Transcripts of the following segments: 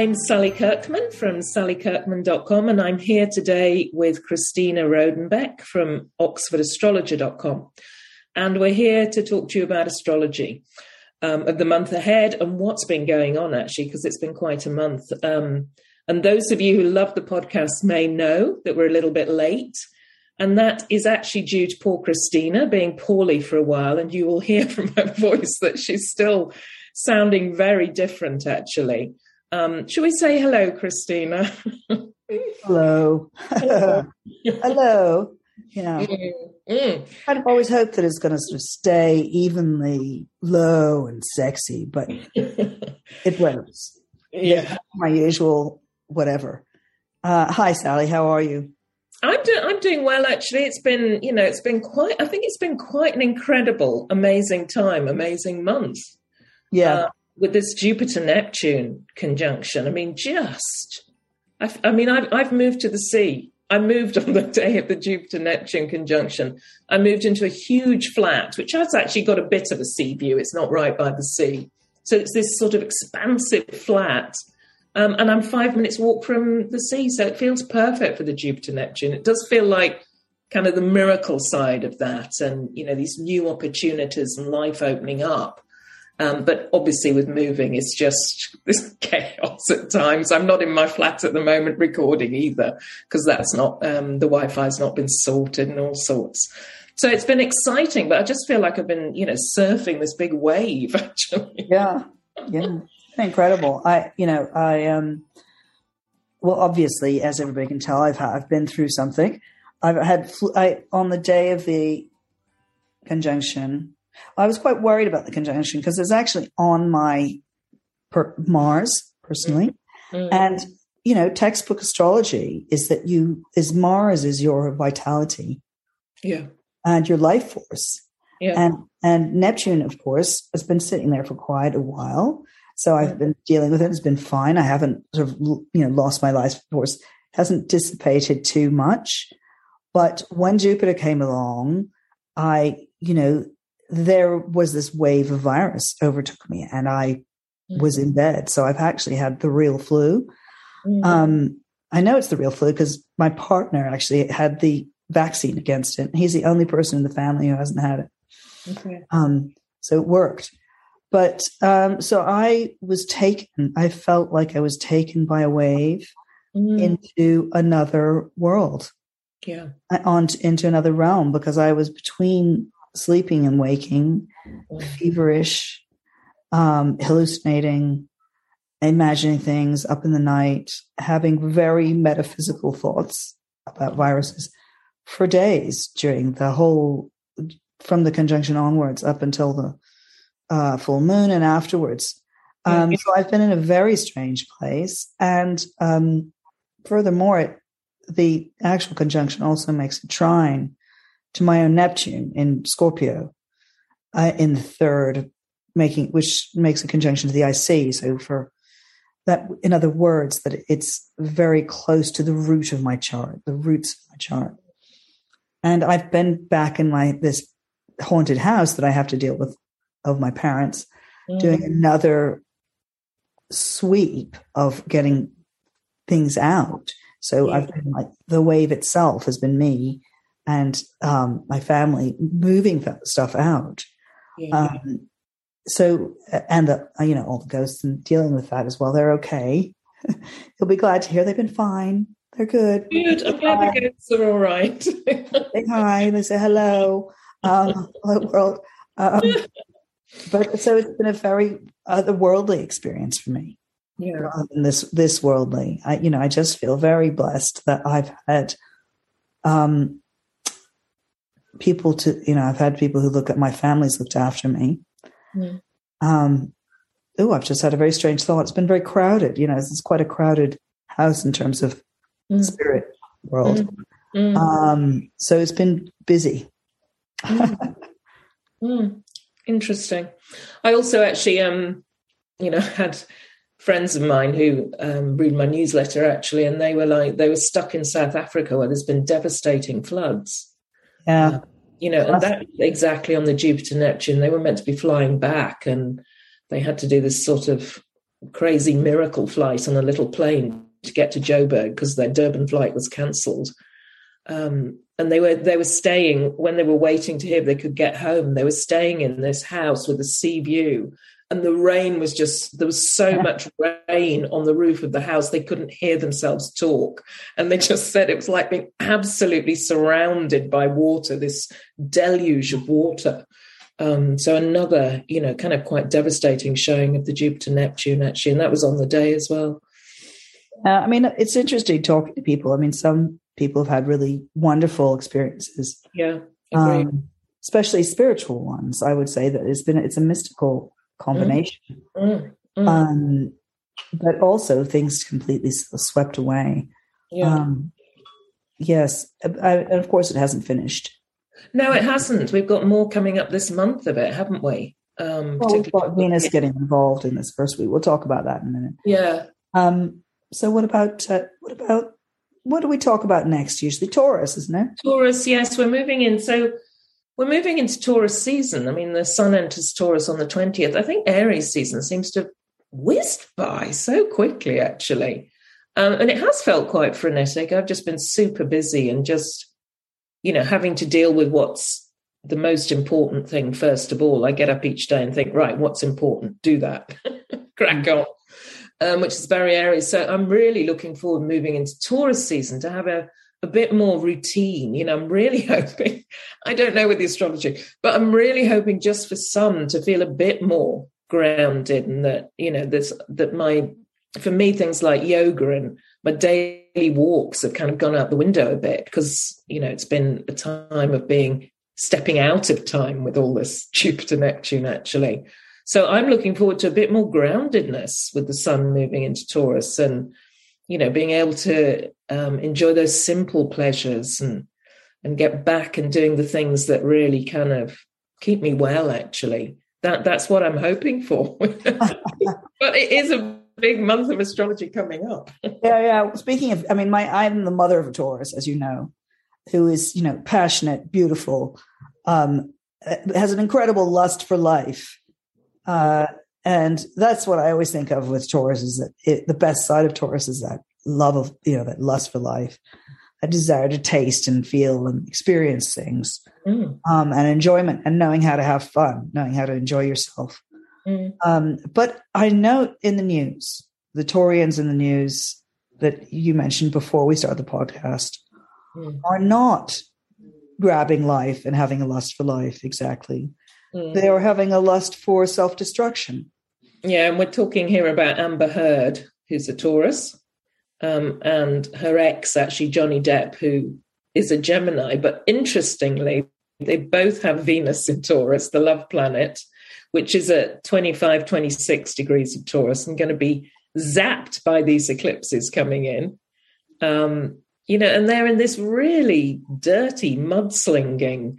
I'm Sally Kirkman from sallykirkman.com, and I'm here today with Christina Rodenbeck from oxfordastrologer.com. And we're here to talk to you about astrology um, of the month ahead and what's been going on, actually, because it's been quite a month. Um, and those of you who love the podcast may know that we're a little bit late. And that is actually due to poor Christina being poorly for a while. And you will hear from her voice that she's still sounding very different, actually. Um, should we say hello, Christina? hello. hello. Yeah. Mm, mm. I've always hoped that it's going to sort of stay evenly low and sexy, but it won't. Yeah. My usual whatever. Uh, hi, Sally. How are you? I'm doing I'm doing well actually. It's been you know it's been quite I think it's been quite an incredible, amazing time, amazing month. Yeah. Uh, with this Jupiter Neptune conjunction, I mean, just I've, I mean I've I've moved to the sea. I moved on the day of the Jupiter Neptune conjunction. I moved into a huge flat, which has actually got a bit of a sea view. It's not right by the sea, so it's this sort of expansive flat um, and I'm five minutes walk from the sea. So it feels perfect for the Jupiter Neptune. It does feel like kind of the miracle side of that and, you know, these new opportunities and life opening up. Um, but obviously, with moving, it's just this chaos at times. I'm not in my flat at the moment recording either because that's not um, the Wi-Fi's not been sorted and all sorts. So it's been exciting, but I just feel like I've been, you know, surfing this big wave. Actually, yeah, yeah incredible. I, you know, I, um, well, obviously, as everybody can tell, I've I've been through something. I've had I on the day of the conjunction. I was quite worried about the conjunction because it's actually on my per, Mars personally, mm-hmm. and you know, textbook astrology is that you is Mars is your vitality, yeah, and your life force, yeah, and and Neptune, of course, has been sitting there for quite a while, so I've been dealing with it. It's been fine. I haven't sort of, you know, lost my life force. Hasn't dissipated too much. But when Jupiter came along, I, you know, there was this wave of virus overtook me and I mm-hmm. was in bed. So I've actually had the real flu. Mm-hmm. Um, I know it's the real flu because my partner actually had the vaccine against it. He's the only person in the family who hasn't had it. Okay. Um, so it worked. But um, so I was taken, I felt like I was taken by a wave mm. into another world. Yeah. On into another realm because I was between sleeping and waking, mm. feverish, um, hallucinating, imagining things up in the night, having very metaphysical thoughts about viruses for days during the whole from the conjunction onwards up until the uh, full moon and afterwards. Um, so I've been in a very strange place. And um, furthermore, it, the actual conjunction also makes a trine to my own Neptune in Scorpio uh, in the third, making which makes a conjunction to the IC. So for that, in other words, that it's very close to the root of my chart, the roots of my chart. And I've been back in my this haunted house that I have to deal with of my parents mm-hmm. doing another sweep of getting things out. So yeah. I've been like the wave itself has been me and um, my family moving stuff out. Yeah. Um, so and the you know all the ghosts and dealing with that as well. They're okay. You'll be glad to hear they've been fine. They're good. Good. I'm glad the ghosts are all right. they hi. They say hello. Um, hello world. Um, but so it's been a very otherworldly experience for me. Yeah. Rather than this this worldly. I you know, I just feel very blessed that I've had um people to you know, I've had people who look at my family's looked after me. Mm. Um oh, I've just had a very strange thought. It's been very crowded. You know, it's quite a crowded house in terms of mm. spirit world. Mm. mm. Um, so it's been busy. Mm. Interesting. I also actually, um, you know, had friends of mine who um, read my newsletter actually, and they were like, they were stuck in South Africa where there's been devastating floods. Yeah. Uh, you know, and that exactly on the Jupiter Neptune, they were meant to be flying back and they had to do this sort of crazy miracle flight on a little plane to get to Joburg because their Durban flight was cancelled. Um, and they were they were staying when they were waiting to hear if they could get home. They were staying in this house with a sea view, and the rain was just there was so much rain on the roof of the house they couldn't hear themselves talk, and they just said it was like being absolutely surrounded by water, this deluge of water. Um, so another, you know, kind of quite devastating showing of the Jupiter Neptune actually, and that was on the day as well. Uh, I mean, it's interesting talking to people. I mean, some people have had really wonderful experiences. Yeah, um, especially spiritual ones. I would say that it's been it's a mystical combination, mm. Mm. Mm. Um, but also things completely swept away. Yeah. Um, yes, I, and of course it hasn't finished. No, it hasn't. We've got more coming up this month of it, haven't we? Um, well, we've got Venus getting involved in this first week. We'll talk about that in a minute. Yeah. Um, so what about uh, what about what do we talk about next? Usually Taurus, isn't it? Taurus, yes, we're moving in. So we're moving into Taurus season. I mean, the sun enters Taurus on the 20th. I think Aries season seems to have whizzed by so quickly, actually. Um, and it has felt quite frenetic. I've just been super busy and just, you know, having to deal with what's the most important thing first of all. I get up each day and think, right, what's important? Do that. Crack on um, which is very Aries. So I'm really looking forward moving into Taurus season to have a, a bit more routine. You know, I'm really hoping, I don't know with the astrology, but I'm really hoping just for some to feel a bit more grounded and that, you know, this, that my, for me, things like yoga and my daily walks have kind of gone out the window a bit because, you know, it's been a time of being stepping out of time with all this Jupiter Neptune actually. So I'm looking forward to a bit more groundedness with the sun moving into Taurus and, you know, being able to um, enjoy those simple pleasures and and get back and doing the things that really kind of keep me well. Actually, that that's what I'm hoping for. but it is a big month of astrology coming up. yeah, yeah. Speaking of, I mean, my I'm the mother of a Taurus, as you know, who is you know passionate, beautiful, um, has an incredible lust for life uh, and that's what I always think of with Taurus is that it, the best side of Taurus is that love of, you know, that lust for life, a desire to taste and feel and experience things, mm. um, and enjoyment and knowing how to have fun, knowing how to enjoy yourself. Mm. Um, but I note in the news, the Taurians in the news that you mentioned before we started the podcast mm. are not grabbing life and having a lust for life exactly. Mm. They are having a lust for self destruction. Yeah, and we're talking here about Amber Heard, who's a Taurus, um, and her ex, actually, Johnny Depp, who is a Gemini. But interestingly, they both have Venus in Taurus, the love planet, which is at 25, 26 degrees of Taurus and going to be zapped by these eclipses coming in. Um, you know, and they're in this really dirty, mudslinging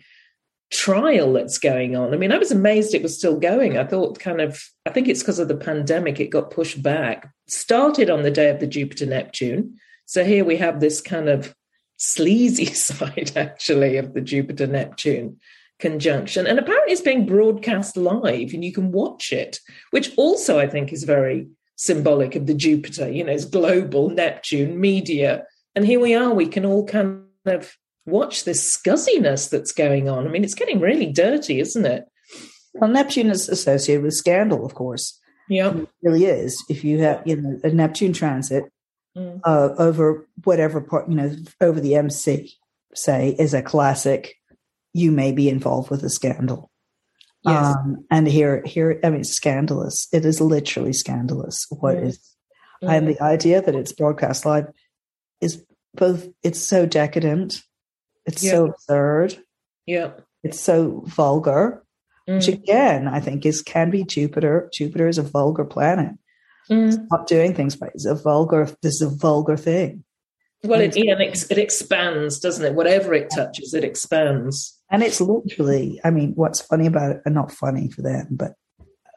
trial that's going on. I mean, I was amazed it was still going. I thought kind of, I think it's because of the pandemic, it got pushed back. Started on the day of the Jupiter Neptune. So here we have this kind of sleazy side, actually, of the Jupiter Neptune conjunction. And apparently it's being broadcast live and you can watch it, which also I think is very symbolic of the Jupiter, you know, it's global Neptune media. And here we are, we can all kind of watch this scuzziness that's going on. I mean, it's getting really dirty, isn't it? Well, Neptune is associated with scandal, of course. Yeah, it really is. If you have, you know, a Neptune transit mm. uh, over whatever part, you know, over the MC, say, is a classic. You may be involved with a scandal. Yes. Um, and here, here, I mean, scandalous. It is literally scandalous. What mm. is, mm. and the idea that it's broadcast live is both. It's so decadent it's yeah. so absurd. Yeah. It's so vulgar. Mm. Which again, I think is can be Jupiter. Jupiter is a vulgar planet. Mm. It's not doing things but It's a vulgar. This is a vulgar thing. Well, it, yeah, it expands, doesn't it? Whatever it touches, it expands. And it's literally, I mean, what's funny about it, and not funny for them, but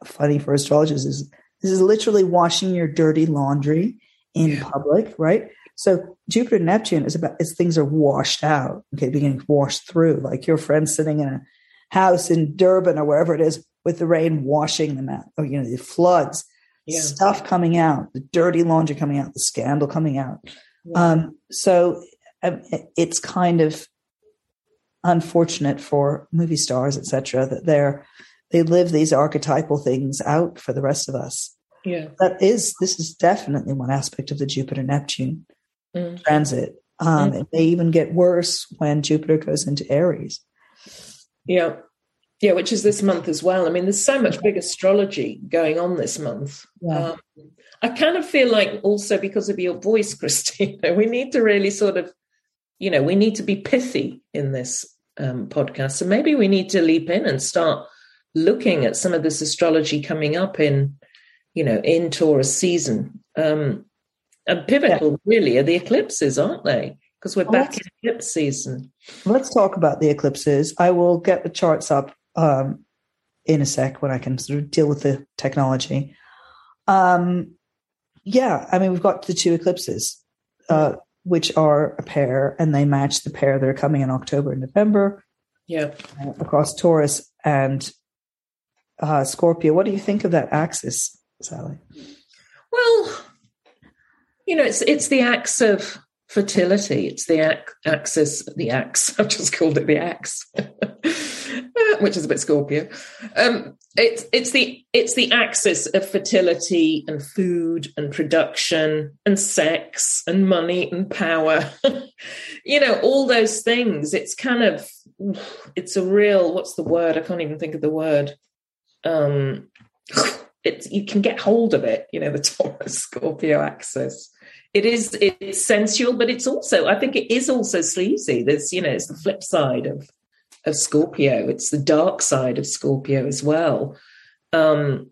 funny for astrologers is this is literally washing your dirty laundry in yeah. public, right? So Jupiter and Neptune is about as things are washed out, okay, beginning washed through, like your friend sitting in a house in Durban or wherever it is with the rain washing them out, or you know, the floods. Yeah. stuff coming out, the dirty laundry coming out, the scandal coming out. Um, so um, it's kind of unfortunate for movie stars, etc., that they're they live these archetypal things out for the rest of us. yeah. That is, this is definitely one aspect of the Jupiter Neptune Mm. transit. Um, It may even get worse when Jupiter goes into Aries. Yeah. Yeah, which is this month as well. I mean, there's so much big astrology going on this month. Yeah. Um, I kind of feel like also because of your voice, Christina, we need to really sort of, you know, we need to be pithy in this um, podcast. So maybe we need to leap in and start looking at some of this astrology coming up in, you know, in Taurus season. Um, and pivotal really are the eclipses, aren't they? Because we're Well, back in eclipse season. Let's talk about the eclipses. I will get the charts up um, in a sec when I can sort of deal with the technology. Um, yeah, I mean, we've got the two eclipses, uh, which are a pair, and they match the pair that are coming in October and November Yeah. uh, across Taurus and uh, Scorpio. What do you think of that axis, Sally? Well, you know, it's it's the axe of fertility. It's the ac- axis, the axe. I've just called it the axe, which is a bit Scorpio. Um, it's it's the it's the axis of fertility and food and production and sex and money and power. you know, all those things. It's kind of it's a real. What's the word? I can't even think of the word. Um, it's you can get hold of it you know the taurus scorpio axis it is it's sensual but it's also i think it is also sleazy. There's you know it's the flip side of of scorpio. It's the dark side of scorpio as well. Um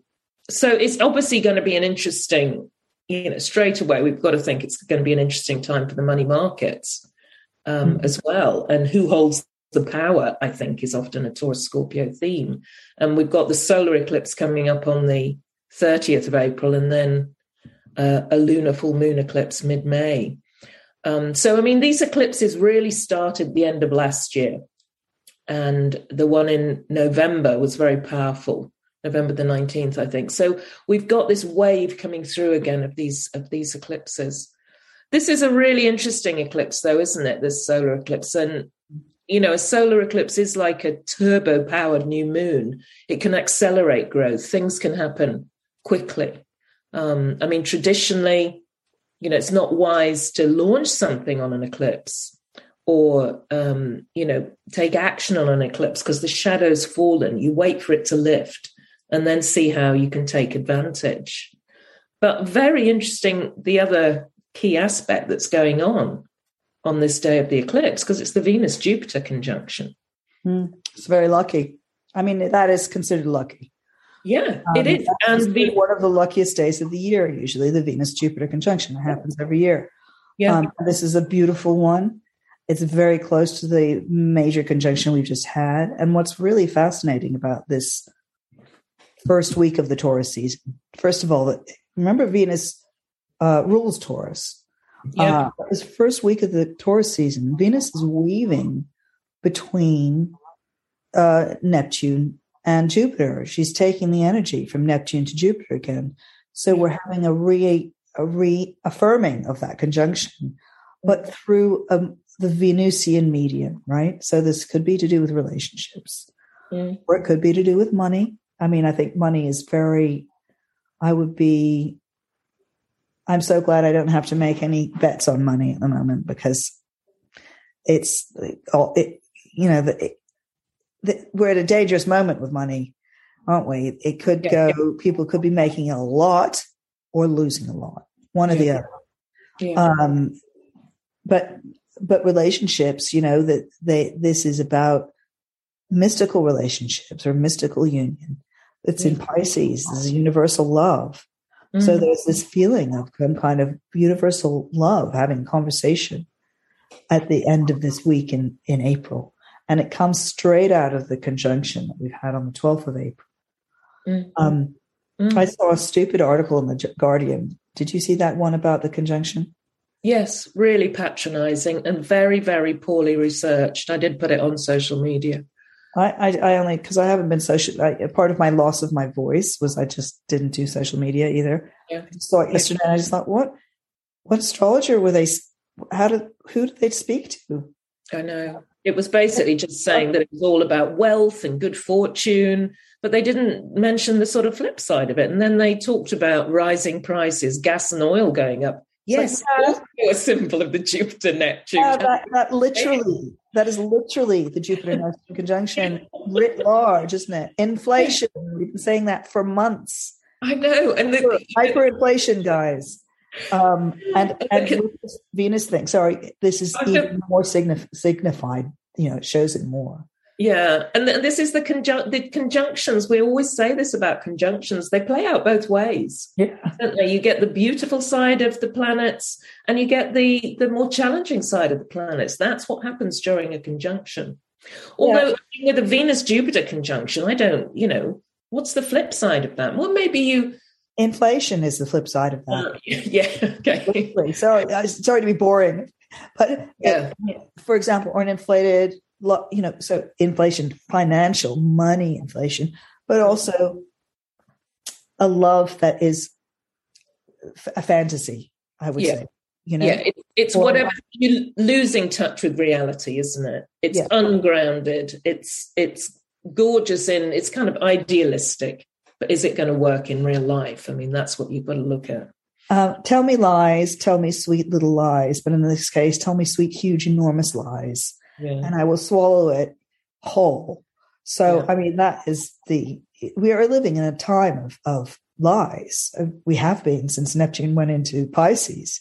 so it's obviously going to be an interesting you know straight away we've got to think it's going to be an interesting time for the money markets um, Mhm. as well. And who holds the power i think is often a taurus scorpio theme. And we've got the solar eclipse coming up on the 30th of April and then uh, a lunar full moon eclipse mid May. Um, so, I mean, these eclipses really started the end of last year. And the one in November was very powerful, November the 19th, I think. So we've got this wave coming through again of these of these eclipses. This is a really interesting eclipse, though, isn't it? This solar eclipse. And you know, a solar eclipse is like a turbo powered new moon. It can accelerate growth. Things can happen quickly. Um, I mean, traditionally, you know, it's not wise to launch something on an eclipse or, um, you know, take action on an eclipse because the shadow's fallen. You wait for it to lift and then see how you can take advantage. But very interesting, the other key aspect that's going on on this day of the eclipse because it's the Venus Jupiter conjunction. Hmm. It's very lucky. I mean, that is considered lucky. Yeah, Um, it is. And the, one of the luckiest days of the year, usually the Venus Jupiter conjunction. It happens every year. yeah, Um, this is a beautiful one. It's very close to the major conjunction we've just had. And what's really fascinating about this first week of the Taurus season, first of all, remember Venus uh, rules Taurus. yeah, Uh, this first week of the Taurus season, Venus is weaving between uh, Neptune and Jupiter. She's taking the energy from Neptune to Jupiter again. So we're having a re a reaffirming of that conjunction, but through um, the Venusian medium, right? So this could be to do with relationships, Mm. or it could be to do with money. I mean, I think money is very. I would be. I'm so glad I don't have to make any bets on money at the moment because it's all it. You know, the, the, we're at a dangerous moment with money, aren't we? It could Yeah, go. People could be making a lot or losing a lot, one or the other. yeah. Um, but but relationships, you know, that they this is about mystical relationships or mystical union. It's in Pisces. This is universal love. So Mhm. there's this feeling of some kind of universal love, having conversation at the end of this week in, in April. And it comes straight out of the conjunction that we've had on the 12th of April. Mhm. Um, Mhm. I saw a stupid article in the Guardian. Did you see that one about the conjunction? Yes, really patronizing and very, very poorly researched. I did put it on social media. I, I, I only because I haven't been social. I, part of my loss of my voice was I just didn't do social media either. Yeah. I saw it yesterday. and I just thought, what, what astrologer were they? How did who did they speak to? I know it was basically just saying that it was all about wealth and good fortune, but they didn't mention the sort of flip side of it. And then they talked about rising prices, gas and oil going up. Yes, Like, a symbol of the Jupiter Neptune. Yeah, that, that literally, that is literally the Jupiter Neptune conjunction writ large, isn't it? Inflation. We've been saying that for months. I know, and the, Hyperinflation, guys. Um, and and Okay. this Venus thing. Sorry, this is I even more signif- signified. You know, it shows it more. Yeah, and th- this is the conjunct the conjunctions. We always say this about conjunctions; they play out both ways, Yeah? You get the beautiful side of the planets, and you get the the more challenging side of the planets. That's what happens during a conjunction. Although with a Venus Jupiter conjunction, I don't, you know, what's the flip side of that? Well, maybe you, inflation is the flip side of that. uh, yeah, okay. Sorry, I- sorry to be boring, but Yeah. for example, or an inflated, you know, so inflation, financial, money inflation, but also a love that is a fantasy. I would Yeah. say, you know, yeah, it, it's Or- whatever you're losing touch with reality, isn't it? It's Yeah. ungrounded. It's it's gorgeous in it's kind of idealistic, but is it going to work in real life? I mean, that's what you've got to look at. Uh, tell me lies, tell me sweet little lies, but in this case, tell me sweet, huge, enormous lies, Yeah, and I will swallow it whole. So, Yeah. I mean, that is the we are living in a time of of lies. Uh, We have been since Neptune went into Pisces,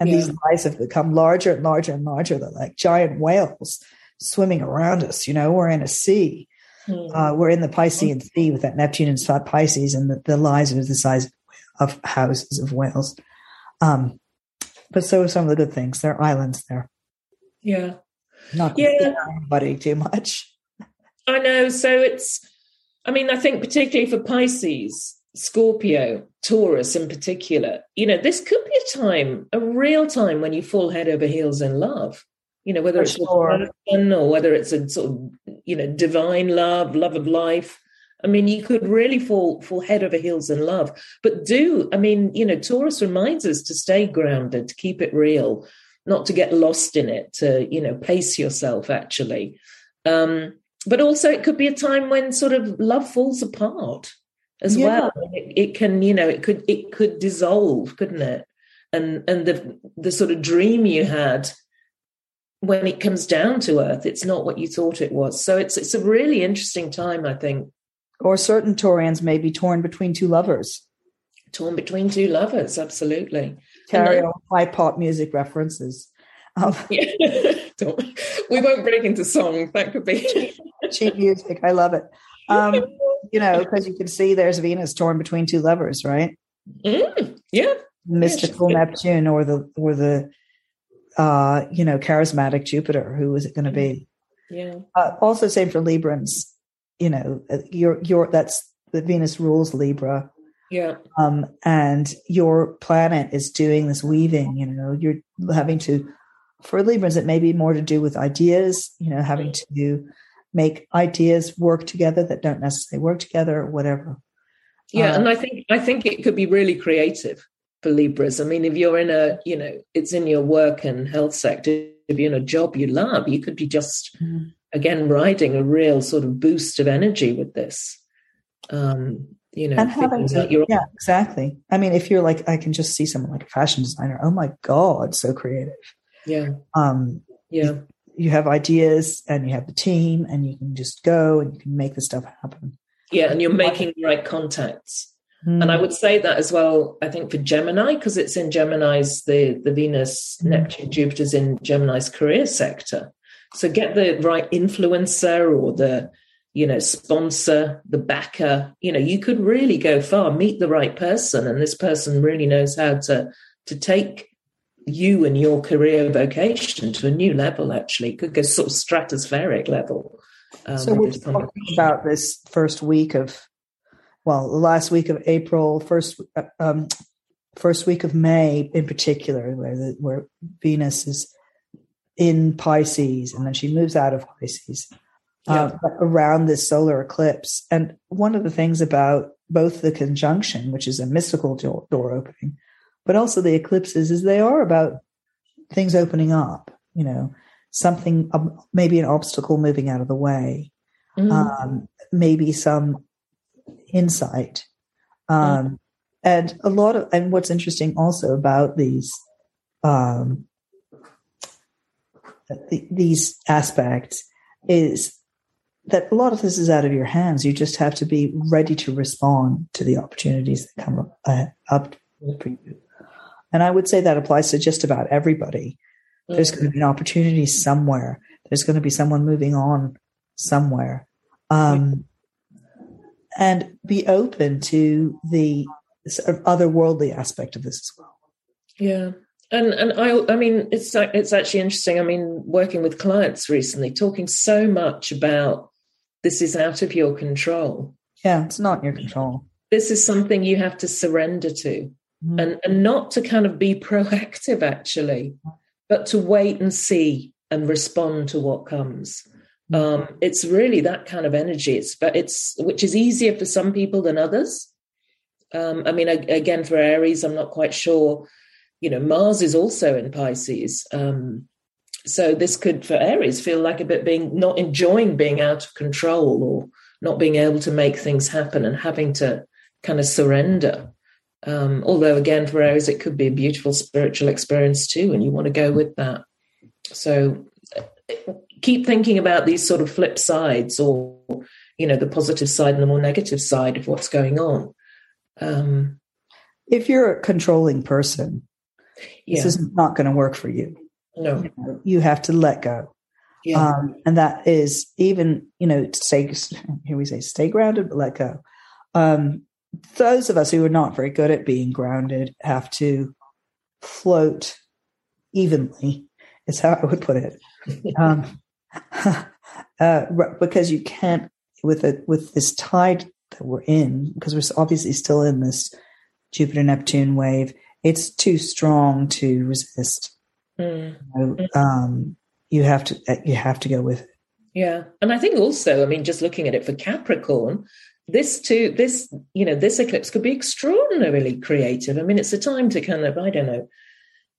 and Yeah. these lies have become larger and larger and larger. They're like giant whales swimming around us. You know, we're in a sea. Hmm. Uh, we're in the Piscean Sea with that Neptune and Pisces, and the, the lies are the size of houses of whales. Um, but so are some of the good things. There are islands there. yeah. Not Yeah. anybody too much. I know. So it's, I mean, I think particularly for Pisces, Scorpio, Taurus in particular, you know, this could be a time, a real time when you fall head over heels in love. You know, whether For it's sure. or whether it's a sort of, you know, divine love, love of life. I mean, you could really fall fall head over heels in love. But do, I mean, you know, Taurus reminds us to stay grounded, to keep it real, not to get lost in it, to, you know, pace yourself actually. Um, but also it could be a time when sort of love falls apart as Yeah. well. It, it can, you know, it could it could dissolve, couldn't it? And and the the sort of dream you had when it comes down to earth, it's not what you thought it was. So it's it's a really interesting time, I think, Or certain Taurians may be torn between two lovers. torn between two lovers. Absolutely. Carry on high pop music references. Um, Yeah. We won't break into song. That could be. cheap music. I love it. Um, you know, because you can see there's Venus torn between two lovers, right? Mm, yeah. Mystical good. Neptune or the or the uh, you know, charismatic Jupiter. Who is it going to be? Yeah. Uh, also, same for Librans. You know, uh, your your that's the Venus rules Libra, Yeah. um, and your planet is doing this weaving. You know, you're having to for Librans. It may be more to do with ideas. You know, having to make ideas work together that don't necessarily work together, or whatever. Yeah, Uh, and I think I think it could be really creative for Libras. I mean, if you're in a, you know, it's in your work and health sector, if you're in a job you love, you could be just Mhm. again riding a real sort of boost of energy with this. Um, you know, and having figuring out to, your yeah, exactly. I mean, if you're like, I can just see someone like a fashion designer. Oh my god, so creative. yeah, Um, yeah, you have ideas and you have the team and you can just go and you can make the stuff happen. yeah, and you're making the right contacts. Mm. And I would say that as well, I think for Gemini, because it's in Gemini's, the, the Venus, Mm. Neptune, Jupiter's in Gemini's career sector. So get the right influencer or the, you know, sponsor, the backer, you know, you could really go far, meet the right person. And this person really knows how to, to take you and your career vocation to a new level, actually. Could go sort of stratospheric level. Um, so we're talking about this first week of, well, the last week of April, first um, first week of May in particular, where the, where Venus is in Pisces and then she moves out of Pisces. uh, around this solar eclipse. And one of the things about both the conjunction, which is a mystical door, door opening, but also the eclipses, is they are about things opening up. You know, something um, maybe an obstacle moving out of the way, mm. um, maybe some insight. Um, mm. And a lot of, and what's interesting also about these, um, th- these aspects is that a lot of this is out of your hands. You just have to be ready to respond to the opportunities that come up, uh, up for you. And I would say that applies to just about everybody. There's going to be an opportunity somewhere. There's going to be someone moving on somewhere. Um, and be open to the sort of otherworldly aspect of this as well. Yeah. And and I I mean it's it's actually interesting. I mean working with clients recently, talking so much about this is out of your control. Yeah, it's not your control. This is something you have to surrender to, mm-hmm. and and not to kind of be proactive actually, but to wait and see and respond to what comes. Mm-hmm. Um, it's really that kind of energy. It's but it's which is easier for some people than others. Um, I mean, again, for Aries, I'm not quite sure you know, Mars is also in Pisces. Um, so this could, for Aries, feel like a bit being not enjoying being out of control or not being able to make things happen and having to kind of surrender. Um, although again, for Aries, it could be a beautiful spiritual experience too, and you want to go with that. So keep thinking about these sort of flip sides, or you know, the positive side and the more negative side of what's going on. Um, if you're a controlling person, yeah. this is not going to work for you. No, you, know, you have to let go. Yeah. Um, and that is even, you know, stay, here we say, stay grounded, but let go. Um, those of us who are not very good at being grounded have to float evenly, is how I would put it. um, uh, because you can't, with it, with this tide that we're in, because we're obviously still in this Jupiter Neptune wave, it's too strong to resist. Mm. You, know, um, you have to uh, you have to go with it. Yeah, and I think also, I mean, just looking at it for Capricorn, this too, this you know, this eclipse could be extraordinarily creative. I mean, it's a time to kind of I don't know,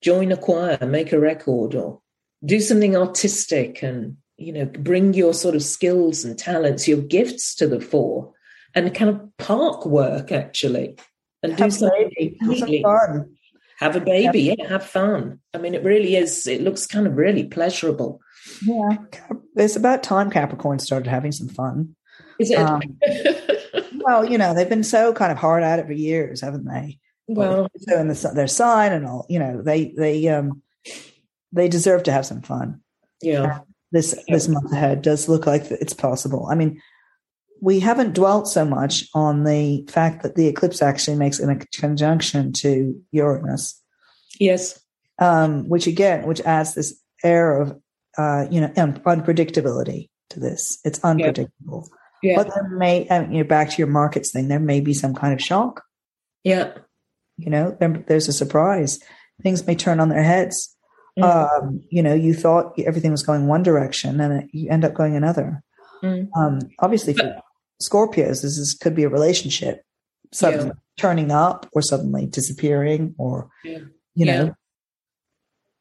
join a choir, make a record, or do something artistic, and you know, bring your sort of skills and talents, your gifts to the fore, and kind of park work actually and do something have some fun. Have a baby, yeah. yeah, have fun. I mean, it really is. It looks kind of really pleasurable. Yeah, it's about time Capricorn started having some fun. Is it? Um, well, you know, they've been so kind of hard at it for years, haven't they? Well, so in the, their sign and all, you know, they they um they deserve to have some fun. Yeah. This this month ahead does look like it's possible. I mean, we haven't dwelt so much on the fact that the eclipse actually makes a conjunction to Uranus. Yes. Um, which again, which adds this air of, uh, you know, un- unpredictability to this. It's unpredictable. Yeah. But there may, you know, back to your markets thing, there may be some kind of shock. Yeah. You know, there, there's a surprise. Things may turn on their heads. Mm. Um, you know, you thought everything was going one direction and it, you end up going another. Mm. Um, obviously, for Scorpios, this is, could be a relationship suddenly yeah. turning up or suddenly disappearing or, yeah. you know.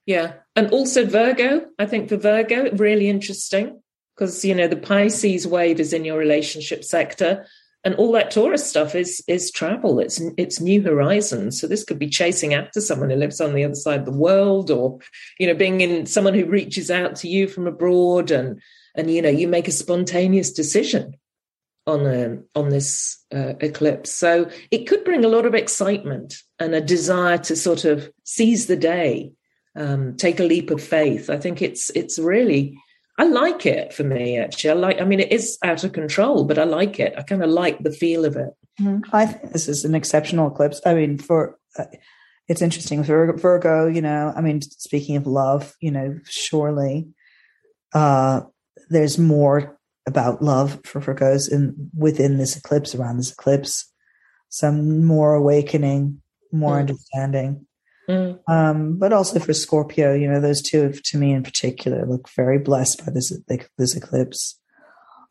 Yeah. yeah. And also Virgo, I think for Virgo, really interesting because, you know, the Pisces wave is in your relationship sector and all that Taurus stuff is is travel. It's it's new horizons. So this could be chasing after someone who lives on the other side of the world, or you know, being in someone who reaches out to you from abroad, and and you know, you make a spontaneous decision on a, on this uh, eclipse. So it could bring a lot of excitement and a desire to sort of seize the day, um, take a leap of faith. I think it's it's really I like it for me actually. I like I mean it is out of control, but I like it. I kind of like the feel of it. Mm-hmm. I think this is an exceptional eclipse. I mean for uh, it's interesting for Virgo, you know, I mean speaking of love, you know, surely uh there's more about love for Virgos in within this eclipse, around this eclipse, some more awakening, more mm. understanding. Mm. Um, but also for Scorpio, you know, those two to me in particular look very blessed by this this eclipse.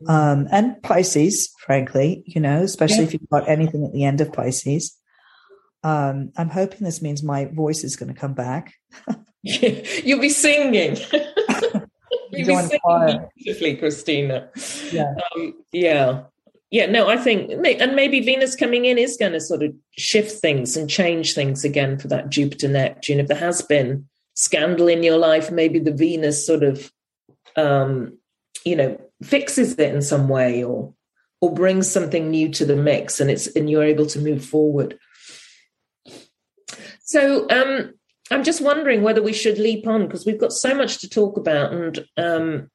Um, and Pisces, frankly, you know, especially yeah. if you've got anything at the end of Pisces. Um, I'm hoping this means my voice is going to come back. You'll be singing. You'll be singing beautifully, Christina. Yeah. Um, yeah. Yeah, no, I think, and maybe Venus coming in is going to sort of shift things and change things again for that Jupiter Neptune. If there has been scandal in your life, maybe the Venus sort of, um, you know, fixes it in some way or or brings something new to the mix, and it's and you're able to move forward. So um, I'm just wondering whether we should leap on because we've got so much to talk about, and um,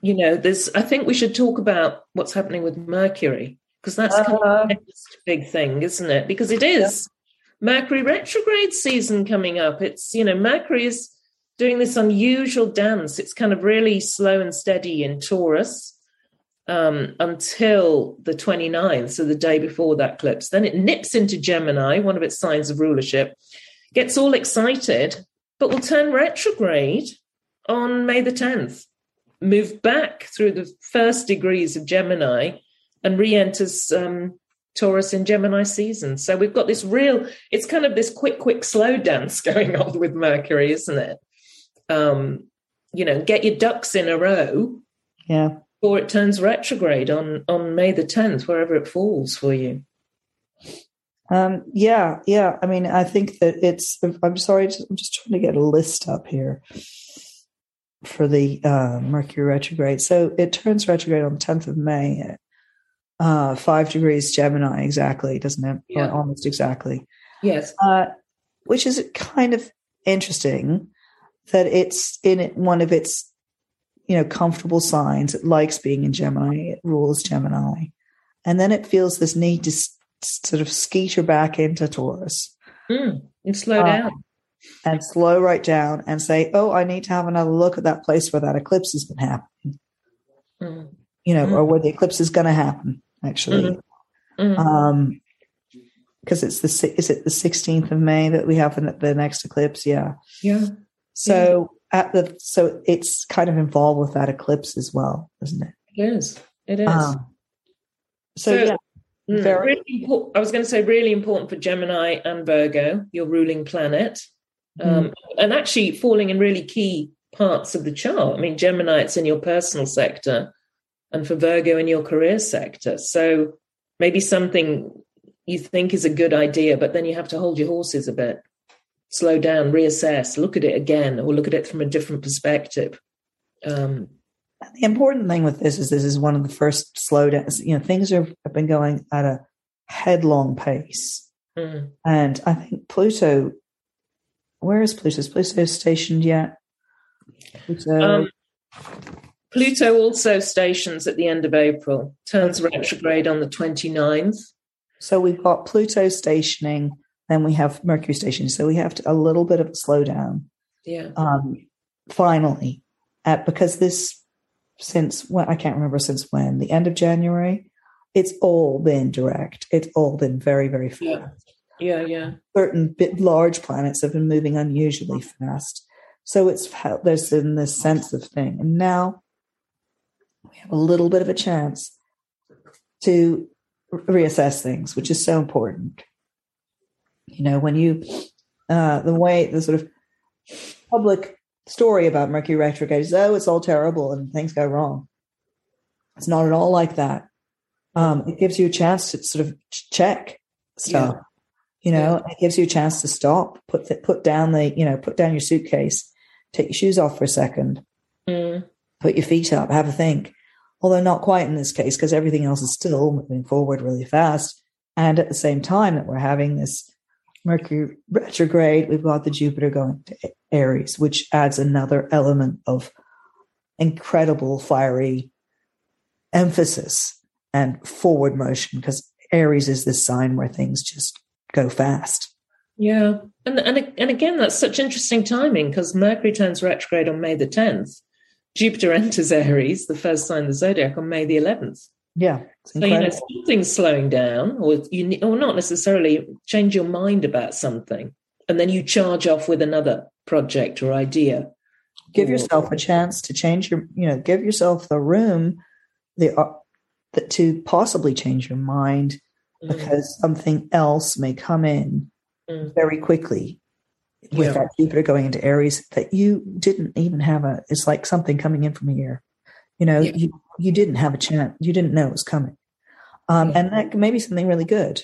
you know, there's. I think we should talk about what's happening with Mercury because that's uh, kind of uh-huh. next big thing, isn't it? Because it is yeah. Mercury retrograde season coming up. It's you know Mercury is doing this unusual dance. It's kind of really slow and steady in Taurus um, until the 29th, so the day before that eclipse. Then it nips into Gemini, one of its signs of rulership, gets all excited, but will turn retrograde on May the 10th, move back through the first degrees of Gemini and re enters um, Taurus in Gemini season. So we've got this real, it's kind of this quick, quick, slow dance going on with Mercury, isn't it? um, you know, get your ducks in a row. Yeah. Or it turns retrograde on on May the tenth, wherever it falls for you. Um, yeah, yeah. I mean, I think that it's. I'm sorry, I'm just trying to get a list up here for the uh, Mercury retrograde. So it turns retrograde on the 10th of May, uh, five degrees Gemini, exactly, doesn't it? Yeah. almost exactly. Yes. Uh, which is kind of interesting that it's in one of its you know comfortable signs it likes being in gemini it rules gemini and then it feels this need to s- sort of skeeter back into taurus mm, and slow down um, and slow right down and say oh i need to have another look at that place where that eclipse has been happening mm. you know mm. or where the eclipse is going to happen actually mm-hmm. mm-hmm. um because it's the is it the 16th of may that we have the next eclipse yeah yeah so yeah. at the so it's kind of involved with that eclipse as well, isn't it? It is. It is. Um, so, so, yeah. Mm, very really I was going to say really important for Gemini and Virgo, your ruling planet, um, mm. and actually falling in really key parts of the chart. I mean, Gemini, it's in your personal sector, and for Virgo in your career sector. So maybe something you think is a good idea, but then you have to hold your horses a bit slow down, reassess, look at it again, or look at it from a different perspective. Um, the important thing with this is this is one of the first slowdowns. You know, things have been going at a headlong pace, mm. and I think Pluto. Where is Pluto? Is Pluto stationed yet? Pluto. Um, Pluto also stations at the end of April, turns retrograde on the 29th. So we've got Pluto stationing then we have Mercury stationing. So we have to, a little bit of a slowdown. Yeah. Um, finally, at, because this, since when, I can't remember since when, the end of January, it's all been direct. It's all been very, very fast. Yeah. Yeah, yeah. Certain bit large planets have been moving unusually fast. So it's felt there's in this sense of thing. And now we have a little bit of a chance to reassess things, which is so important. You know, when you, uh, the way the sort of public story about Mercury retrograde is, oh, it's all terrible and things go wrong. It's not at all like that. Um, it gives you a chance to sort of check stuff. Yeah. You know, yeah. it gives you a chance to stop, put the, put down the, you know, put down your suitcase, take your shoes off for a second, mm. put your feet up, have a think. Although not quite in this case, because everything else is still moving forward really fast. And at the same time that we're having this Mercury retrograde, we've got the Jupiter going to Aries, which adds another element of incredible fiery emphasis and forward motion because Aries is this sign where things just go fast. Yeah. And, and, and again, that's such interesting timing because Mercury turns retrograde on May the 10th. Jupiter enters Aries, the first sign of the zodiac, on May the 11th. Yeah. So you know something's slowing down, or you or not necessarily change your mind about something, and then you charge off with another project or idea. Give or, yourself a chance to change your, you know, give yourself the room the uh, to possibly change your mind mm. because something else may come in mm. very quickly with yeah. that Jupiter going into Aries that you didn't even have a. It's like something coming in from here. You know, yeah. you you didn't have a chance. You didn't know it was coming, um, yeah. and that may be something really good.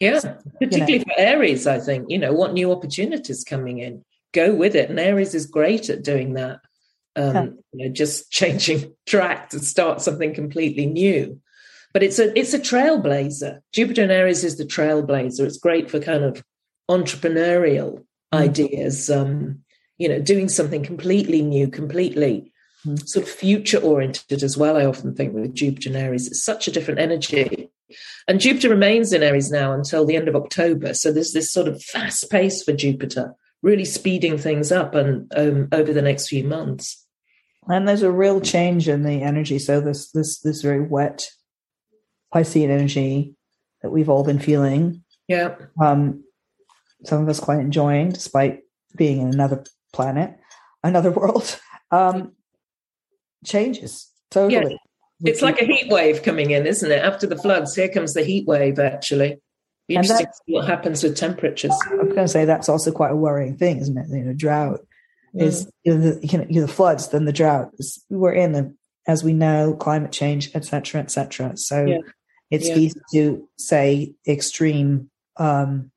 Yeah, so, particularly you know. for Aries, I think. You know, what new opportunities coming in? Go with it, and Aries is great at doing that. Um, you know, just changing track to start something completely new. But it's a it's a trailblazer. Jupiter in Aries is the trailblazer. It's great for kind of entrepreneurial mm. ideas, um, you know, doing something completely new, completely mm. sort of future oriented as well. I often think with Jupiter and Aries, it's such a different energy. And Jupiter remains in Aries now until the end of October. So there's this sort of fast pace for Jupiter, really speeding things up and um, over the next few months. And there's a real change in the energy. So this this this very wet Piscean energy that we've all been feeling. Yeah. Um, some of us quite enjoying, despite being in another planet, another world, um, changes totally. Yeah. It's like a heat wave coming in, isn't it? After the floods, here comes the heat wave, actually. Interesting to what happens with temperatures. I was going to say that's also quite a worrying thing, isn't it? You know, drought mm. is you know, the, you know, the floods, then the drought. We're in the, as we know, climate change, etc., etc. So yeah. It's yeah. easy to say extreme um,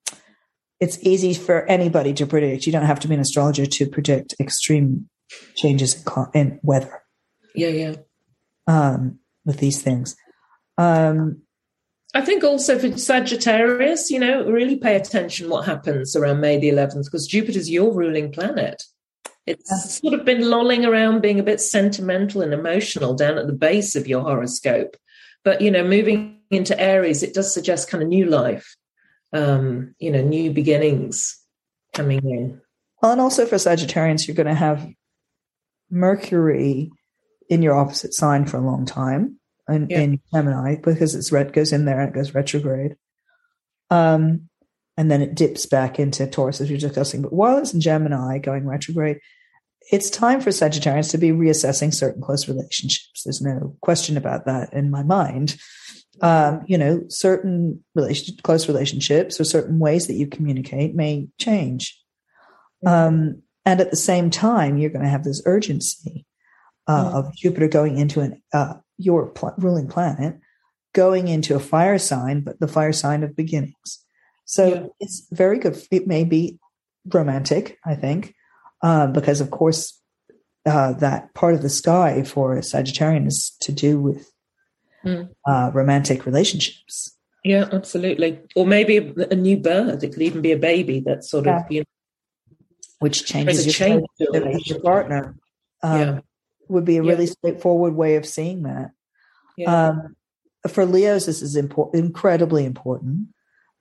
it's easy for anybody to predict. You don't have to be an astrologer to predict extreme changes in, in weather. Yeah, yeah. Um, with these things. Um, I think also for Sagittarius, you know, really pay attention what happens around May the 11th because Jupiter's your ruling planet. It's sort of been lolling around being a bit sentimental and emotional down at the base of your horoscope. But, you know, moving into Aries, it does suggest kind of new life um, you know, new beginnings coming in. Well, and also for Sagittarians, you're going to have Mercury in your opposite sign for a long time in, yeah. in Gemini because it's red goes in there and it goes retrograde. Um, and then it dips back into Taurus as we are discussing. But while it's in Gemini going retrograde, it's time for Sagittarians to be reassessing certain close relationships. There's no question about that in my mind um, you know, certain relation, close relationships or certain ways that you communicate may change. Um, and at the same time, you're going to have this urgency uh, mm-hmm. of Jupiter going into an uh, your pl- ruling planet, going into a fire sign, but the fire sign of beginnings. So yeah. it's very good. It may be romantic, I think, uh, because of course uh, that part of the sky for a Sagittarian is to do with mm. uh, romantic relationships. Yeah, absolutely. Or maybe a, new birth. It could even be a baby that sort yeah. of, you know, which changes your, change your partner. Um, yeah. Would be a really yeah. straightforward way of seeing that. Yeah. Um, for Leos, this is important, incredibly important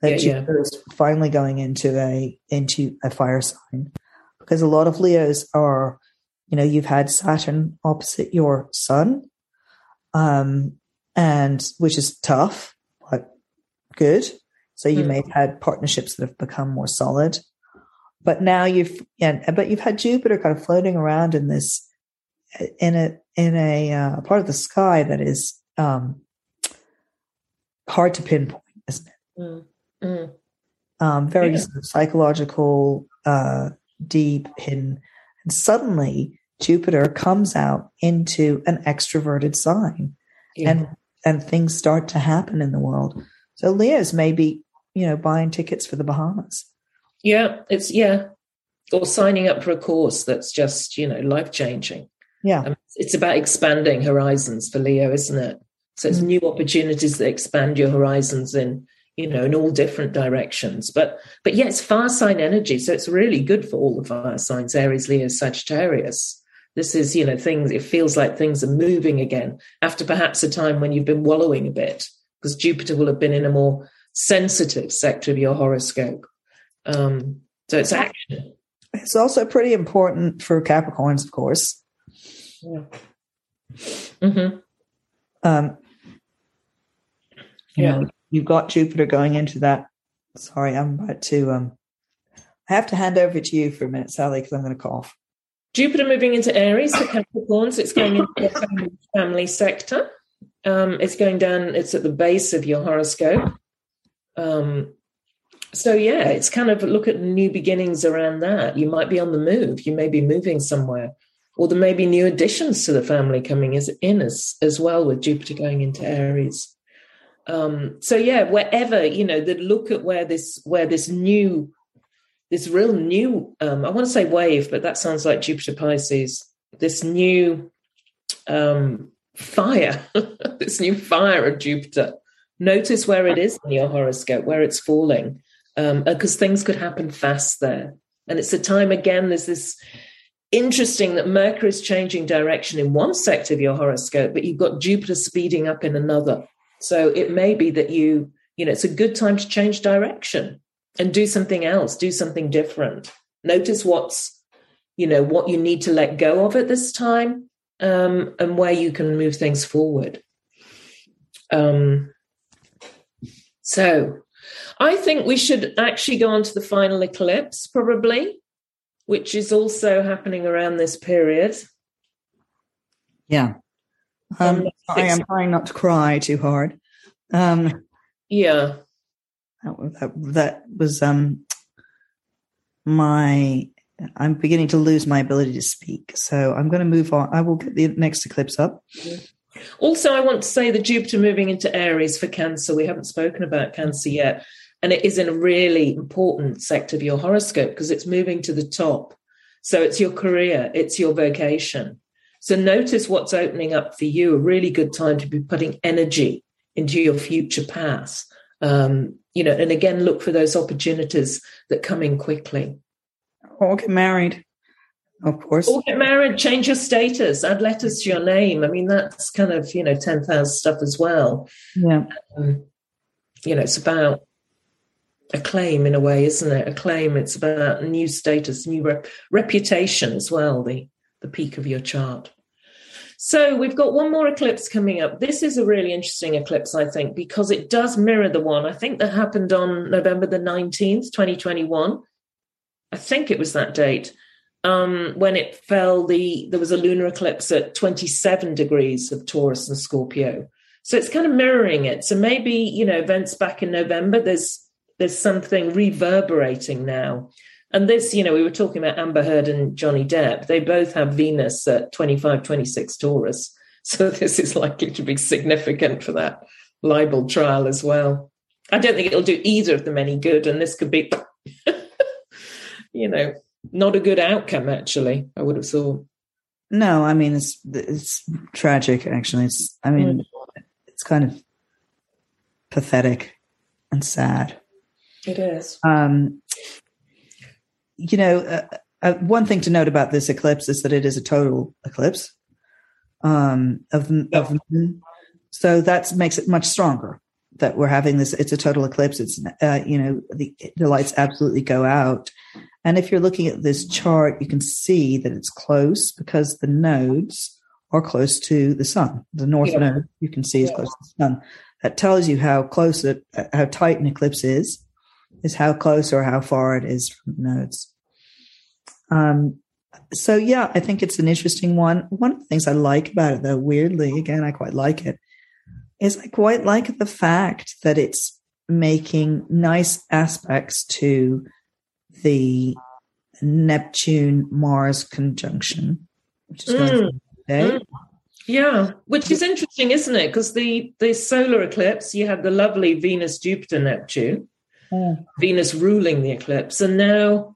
that yeah, Jupiter is finally going into a into a fire sign because a lot of Leos are, you know, you've had Saturn opposite your Sun, um, and which is tough, but good. So you mm. may have had partnerships that have become more solid. But now you've, yeah, but you've had Jupiter kind of floating around in this, in a, in a uh, part of the sky that is um, hard to pinpoint, isn't it? Mm. Mm. Um, very yeah. sort of psychological, uh, deep, hidden. And suddenly Jupiter comes out into an extroverted sign. Yeah. And and things start to happen in the world. So Leo's maybe, you know, buying tickets for the Bahamas. Yeah, it's yeah, or signing up for a course that's just you know life changing. Yeah, um, it's about expanding horizons for Leo, isn't it? So it's mm-hmm. new opportunities that expand your horizons in you know in all different directions. But but yeah, it's fire sign energy, so it's really good for all the fire signs: Aries, Leo, Sagittarius. This is, you know, things, it feels like things are moving again after perhaps a time when you've been wallowing a bit, because Jupiter will have been in a more sensitive sector of your horoscope. Um, so it's action. It's also pretty important for Capricorns, of course. Yeah. Mm-hmm. Um, you yeah. know, you've got Jupiter going into that. Sorry, I'm about to. Um, I have to hand over to you for a minute, Sally, because I'm going to cough. Jupiter moving into Aries for Capricorns, it's going into the family, family sector. Um, it's going down. It's at the base of your horoscope. Um, so yeah, it's kind of look at new beginnings around that. You might be on the move. You may be moving somewhere, or there may be new additions to the family coming as in as as well with Jupiter going into Aries. Um, so yeah, wherever you know, that look at where this where this new this real new um, I want to say wave, but that sounds like Jupiter Pisces. This new um, fire, this new fire of Jupiter. Notice where it is in your horoscope, where it's falling, because um, things could happen fast there. And it's a time again. There's this interesting that Mercury is changing direction in one sector of your horoscope, but you've got Jupiter speeding up in another. So it may be that you, you know, it's a good time to change direction and do something else, do something different. Notice what's, you know, what you need to let go of at this time um, and where you can move things forward. Um, so I think we should actually go on to the final eclipse, probably, which is also happening around this period. Yeah. Um, I am trying not to cry too hard. Um, yeah. That, that, was um, my I'm beginning to lose my ability to speak. So I'm going to move on. I will get the next eclipse up. Also, I want to say the Jupiter moving into Aries for Cancer. We haven't spoken about Cancer yet. And it is in a really important sector of your horoscope because it's moving to the top. So it's your career, it's your vocation. So notice what's opening up for you, a really good time to be putting energy into your future path. Um, you know, and again, look for those opportunities that come in quickly. Or get married, of course. Or get married, change your status, add letters to your name. I mean, that's kind of, you know, 10,000 stuff as well. Yeah. Um, you know, it's about a claim in a way, isn't it? A claim. It's about new status, new rep- reputation as well, the, the peak of your chart. So we've got one more eclipse coming up. This is a really interesting eclipse, I think, because it does mirror the one I think that happened on November the 19th, 2021. I think it was that date um, when it fell. The there was a lunar eclipse at 27 degrees of Taurus and Scorpio. So it's kind of mirroring it. So maybe you know events back in November. There's there's something reverberating now. And this, you know, we were talking about Amber Heard and Johnny Depp. They both have Venus at 25, 26 Taurus. So this is likely to be significant for that libel trial as well. I don't think it'll do either of them any good. And this could be you know, not a good outcome. Actually, I would have thought. No, I mean it's it's tragic. Actually, it's I mean mm. it's kind of pathetic and sad. It is. Um, you know, uh, uh, one thing to note about this eclipse is that it is a total eclipse um, of, of moon. so that makes it much stronger that we're having this. It's a total eclipse. It's uh, you know the the lights absolutely go out, and if you're looking at this chart, you can see that it's close because the nodes are close to the sun. The north yeah. node you can see is yeah. close to the sun. That tells you how close it, how tight an eclipse is, is how close or how far it is from the nodes. Um, so yeah, I think it's an interesting one. One of the things I like about it, though, weirdly, again, I quite like it, is I quite like the fact that it's making nice aspects to the Neptune Mars conjunction, which is going mm. Mm. Yeah, which is interesting, isn't it? Because the the solar eclipse, you had the lovely Venus Jupiter Neptune, mm. Venus ruling the eclipse, and now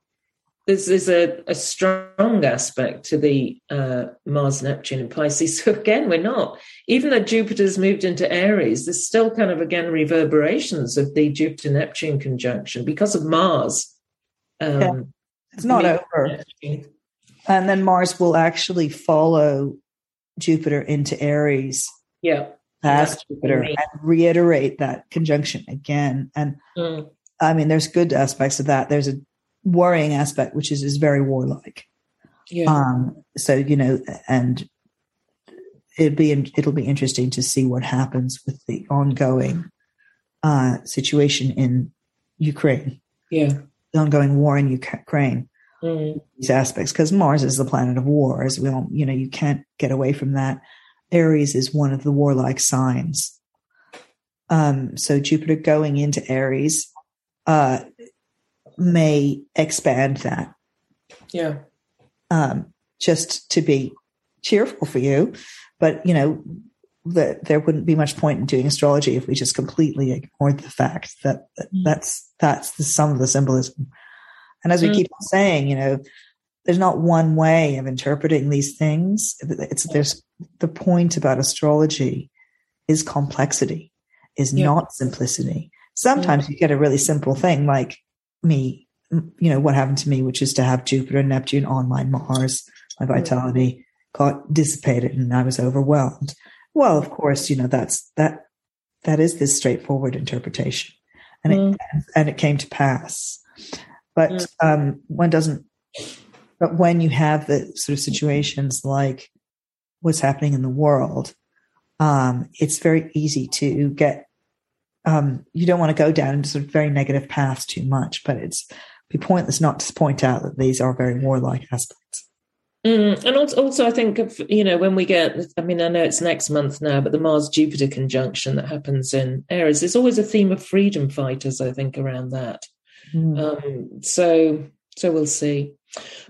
there's, there's a, a strong aspect to the uh, Mars Neptune and Pisces. So again, we're not even though Jupiter's moved into Aries, there's still kind of again reverberations of the Jupiter Neptune conjunction because of Mars um, yeah. It's not over. And then Mars will actually follow Jupiter into Aries. Yeah. Past Jupiter and reiterate that conjunction again. And mm. I mean, there's good aspects of that. There's a worrying aspect, which is, is very warlike. Yeah. Um, so, you know, and it'll be, it'll be interesting to see what happens with the ongoing, uh, situation in Ukraine. Yeah the ongoing war in Ukraine. Mm. These aspects, because Mars is the planet of war, as we all, you know, you can't get away from that. Aries is one of the warlike signs. Um, so Jupiter going into Aries uh, may expand that. Yeah. Um, just to be cheerful for you, but you know that there wouldn't be much point in doing astrology if we just completely ignored the fact that, that mm. that's that's the sum of the symbolism. And as we mm. keep saying, you know, there's not one way of interpreting these things. It's there's the point about astrology is complexity, is yeah. not simplicity. Sometimes yeah. you get a really simple thing like me, you know, what happened to me, which is to have Jupiter and Neptune on my Mars, my vitality got dissipated and I was overwhelmed. Well, of course, you know, that's that that is this straightforward interpretation. And mm. it and it came to pass. But mm. um, one doesn't but when you have the sort of situations like what's happening in the world, um, it's very easy to get. Um, you don't want to go down into sort of very negative paths too much, but it's be pointless not to point out that these are very warlike aspects. Mm, and also, also, I think of you know when we get. I mean, I know it's next month now, but the Mars Jupiter conjunction that happens in Aries. There's always a theme of freedom fighters. I think around that. Mm. Um, so, so we'll see.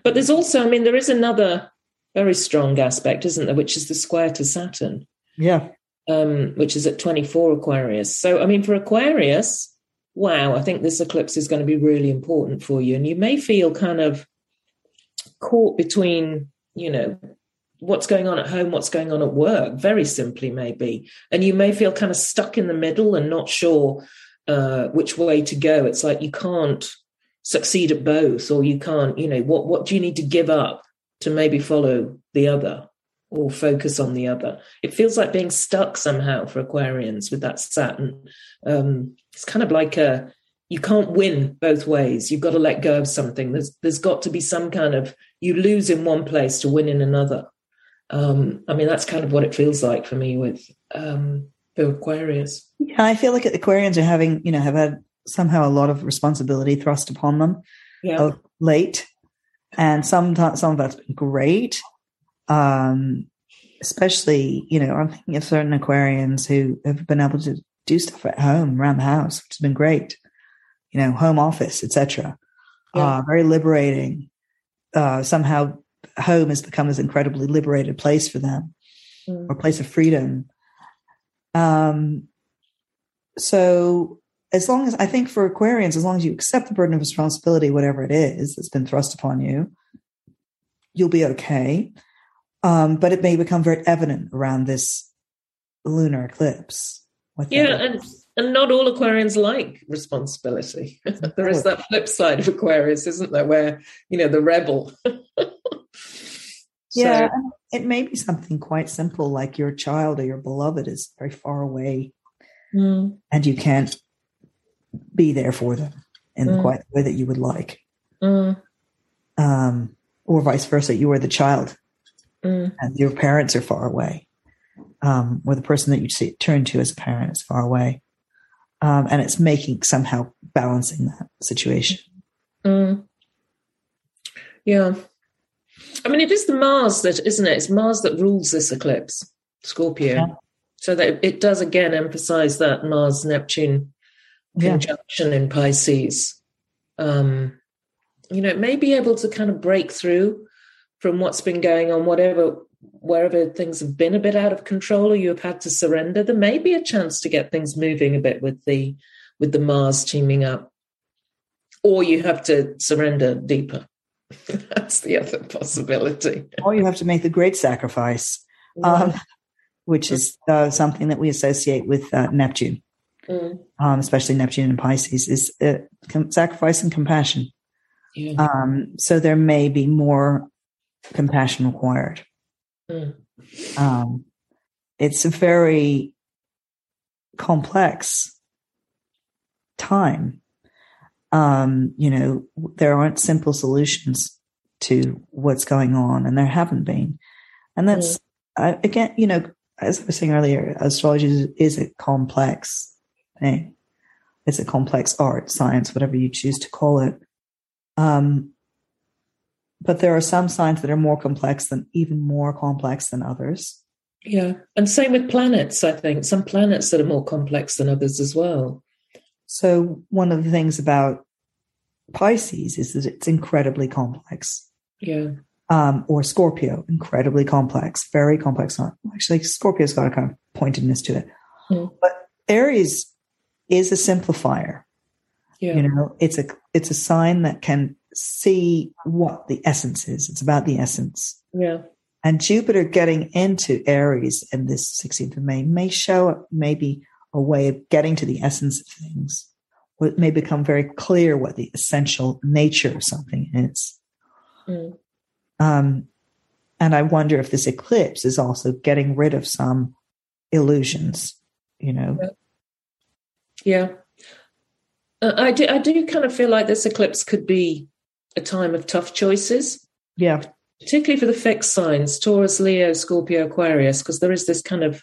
But there's also, I mean, there is another very strong aspect, isn't there, which is the square to Saturn. Yeah. Um, which is at 24 Aquarius. So, I mean, for Aquarius, wow, I think this eclipse is going to be really important for you. And you may feel kind of caught between, you know, what's going on at home, what's going on at work, very simply, maybe. And you may feel kind of stuck in the middle and not sure uh, which way to go. It's like you can't succeed at both or you can't you know what what do you need to give up to maybe follow the other or focus on the other it feels like being stuck somehow for aquarians with that saturn um, it's kind of like a you can't win both ways you've got to let go of something there's there's got to be some kind of you lose in one place to win in another um, i mean that's kind of what it feels like for me with um, the aquarius yeah i feel like aquarians are having you know have had somehow a lot of responsibility thrust upon them yeah. late. And some, some of that's been great. Um, especially, you know, I'm thinking of certain Aquarians who have been able to do stuff at home around the house, which has been great. You know, home office, etc. Yeah. Uh, very liberating. Uh, somehow, home has become this incredibly liberated place for them, mm. or place of freedom. Um, so as long as I think for Aquarians, as long as you accept the burden of responsibility, whatever it is that's been thrust upon you, you'll be okay. Um, but it may become very evident around this lunar eclipse. Yeah, and and not all Aquarians like responsibility. there is that flip side of Aquarius, isn't there, where you know the rebel. so, yeah, it may be something quite simple, like your child or your beloved is very far away, mm. and you can't be there for them in mm. quite the way that you would like. Mm. Um, or vice versa, you are the child mm. and your parents are far away. Um, or the person that you see, turn to as a parent is far away. Um, and it's making somehow balancing that situation. Mm. Yeah. I mean, it is the Mars that, isn't it? It's Mars that rules this eclipse, Scorpio. Yeah. So that it does again emphasize that Mars Neptune conjunction yeah. in Pisces, um, you know, it may be able to kind of break through from what's been going on, whatever, wherever things have been a bit out of control or you have had to surrender. There may be a chance to get things moving a bit with the with the Mars teaming up, or you have to surrender deeper. That's the other possibility. Or you have to make the great sacrifice, um, which is uh, something that we associate with uh, Neptune mm. um, especially Neptune and Pisces, is uh, com- sacrifice and compassion. Yeah. Um, so there may be more compassion required. Mm. Um, it's a very complex time. Um, you know, there aren't simple solutions to what's going on, and there haven't been. And that's, mm. I, again, you know, as I was saying earlier, astrology is, is a complex thing. It's a complex art, science, whatever you choose to call it. Um, but there are some signs that are more complex than even more complex than others. Yeah. And same with planets, I think. Some planets that are more complex than others as well. So, one of the things about Pisces is that it's incredibly complex. Yeah. Um, or Scorpio, incredibly complex, very complex. Actually, Scorpio's got a kind of pointedness to it. Mm. But Aries is a simplifier. Yeah. You know, it's a it's a sign that can see what the essence is. It's about the essence. Yeah. And Jupiter getting into Aries in this 16th of May may show up maybe a way of getting to the essence of things. It may become very clear what the essential nature of something is. Mm. Um, and I wonder if this eclipse is also getting rid of some illusions, you know. Yeah. Uh, I do. I do kind of feel like this eclipse could be a time of tough choices. Yeah. Particularly for the fixed signs, Taurus, Leo, Scorpio, Aquarius, because there is this kind of,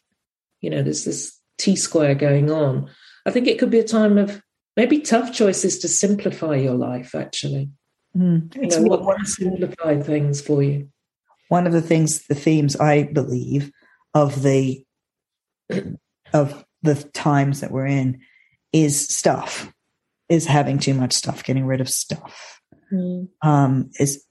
you know, there's this T square going on. I think it could be a time of maybe tough choices to simplify your life, actually. Mm. It's you know, what simplify things for you. One of the things, the themes I believe of the of the times that we're in is stuff, is having too much stuff, getting rid of stuff. Mm. Um, is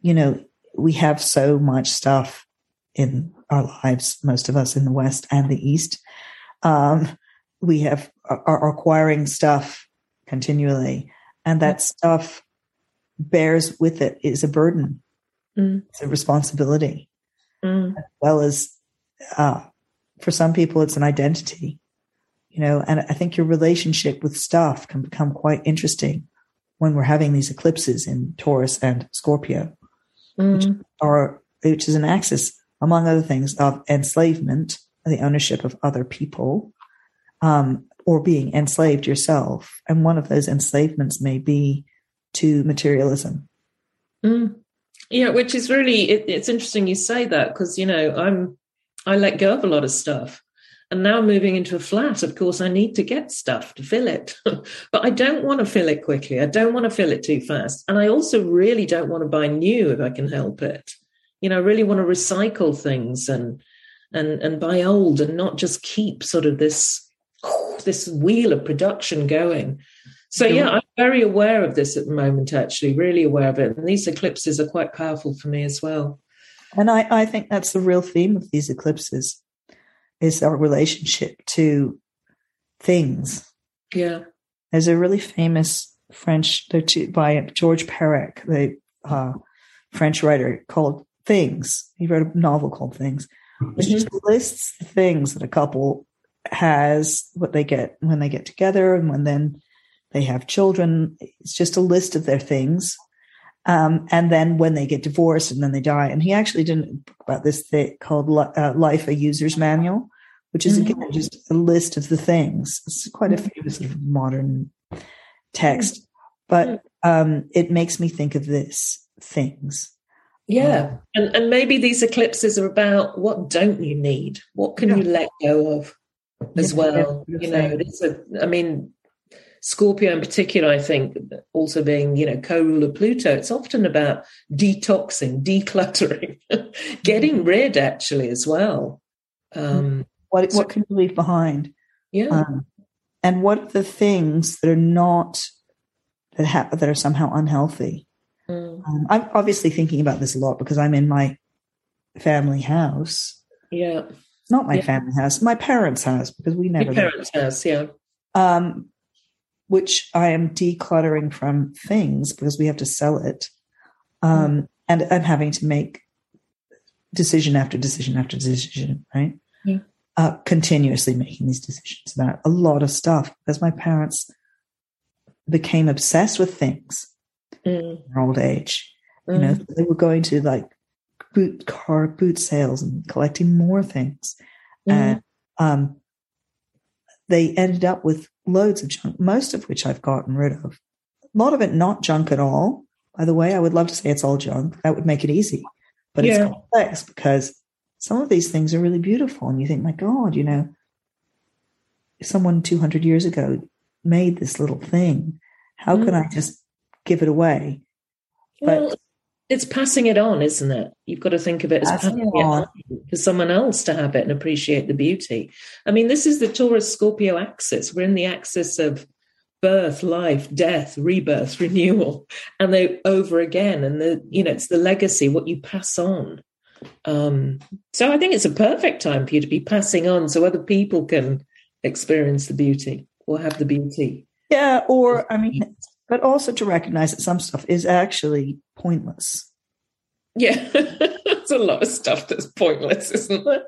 you know we have so much stuff in our lives, most of us in the West and the East. Um, we have are acquiring stuff continually, and that stuff bears with it is a burden. Mm. It's a responsibility, mm. as well as uh, for some people, it's an identity. You know, and I think your relationship with stuff can become quite interesting when we're having these eclipses in Taurus and Scorpio, mm. which are which is an axis, among other things, of enslavement, the ownership of other people, um, or being enslaved yourself. And one of those enslavements may be to materialism. Mm. Yeah, which is really it, it's interesting you say that because you know I'm I let go of a lot of stuff. And now moving into a flat, of course, I need to get stuff to fill it. but I don't want to fill it quickly. I don't want to fill it too fast. And I also really don't want to buy new if I can help it. You know, I really want to recycle things and and and buy old and not just keep sort of this this wheel of production going. So yeah, I'm very aware of this at the moment, actually, really aware of it. And these eclipses are quite powerful for me as well. And I, I think that's the real theme of these eclipses is our relationship to things. Yeah. There's a really famous French by George Perec, the uh, French writer, called Things. He wrote a novel called Things, which mm-hmm. just lists things that a couple has, what they get when they get together, and when then they have children. It's just a list of their things. Um, and then when they get divorced and then they die. And he actually did a book about this thing called uh, Life, a User's Manual, which is mm-hmm. again just a list of the things. It's quite a mm-hmm. famous sort of modern text, but um, it makes me think of this things. Yeah. and, and maybe these eclipses are about what don't you need? What can yeah. you let go of as yeah, well? Yeah, you know, it is a, I mean, Scorpio in particular, I think, also being, you know, co-ruler Pluto, it's often about detoxing, decluttering, getting mm-hmm. rid actually as well. Um, what what can you leave behind? Yeah. Um, and what are the things that are not that ha- that are somehow unhealthy? Mm. Um, I'm obviously thinking about this a lot because I'm in my family house. Yeah. Not my yeah. family house, my parents' house because we never. Your parents' house, yeah. Um, which I am decluttering from things because we have to sell it. Um, mm. and I'm having to make decision after decision after decision, right? Yeah. Uh, continuously making these decisions about a lot of stuff because my parents became obsessed with things mm. in their old age. Mm. You know, mm. they were going to like boot car boot sales and collecting more things. Mm. And um, they ended up with loads of junk, most of which I've gotten rid of. A lot of it not junk at all. By the way, I would love to say it's all junk. That would make it easy. But yeah. it's complex because some of these things are really beautiful. And you think, my God, you know, someone 200 years ago made this little thing. How mm. can I just give it away? But well, it's passing it on, isn't it? You've got to think of it as passing, it on. on for someone else to have it and appreciate the beauty. I mean, this is the Taurus Scorpio axis. We're in the axis of birth, life, death, rebirth, renewal, and they over again. And the you know, it's the legacy, what you pass on. Um, so I think it's a perfect time for you to be passing on so other people can experience the beauty or have the beauty. Yeah, or I mean, but also to recognize that some stuff is actually pointless. Yeah, there's a lot of stuff that's pointless, isn't there?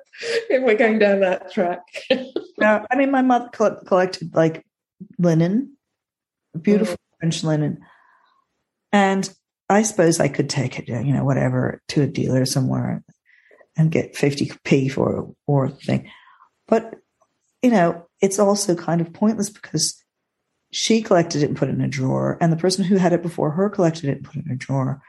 If we're going down that track. yeah, I mean, my mother collected like linen, beautiful mm. French linen, and I suppose I could take it, you know, whatever, to a dealer somewhere and get 50p for or thing. But, you know, it's also kind of pointless because she collected it and put it in a drawer, and the person who had it before her collected it and put it in a drawer,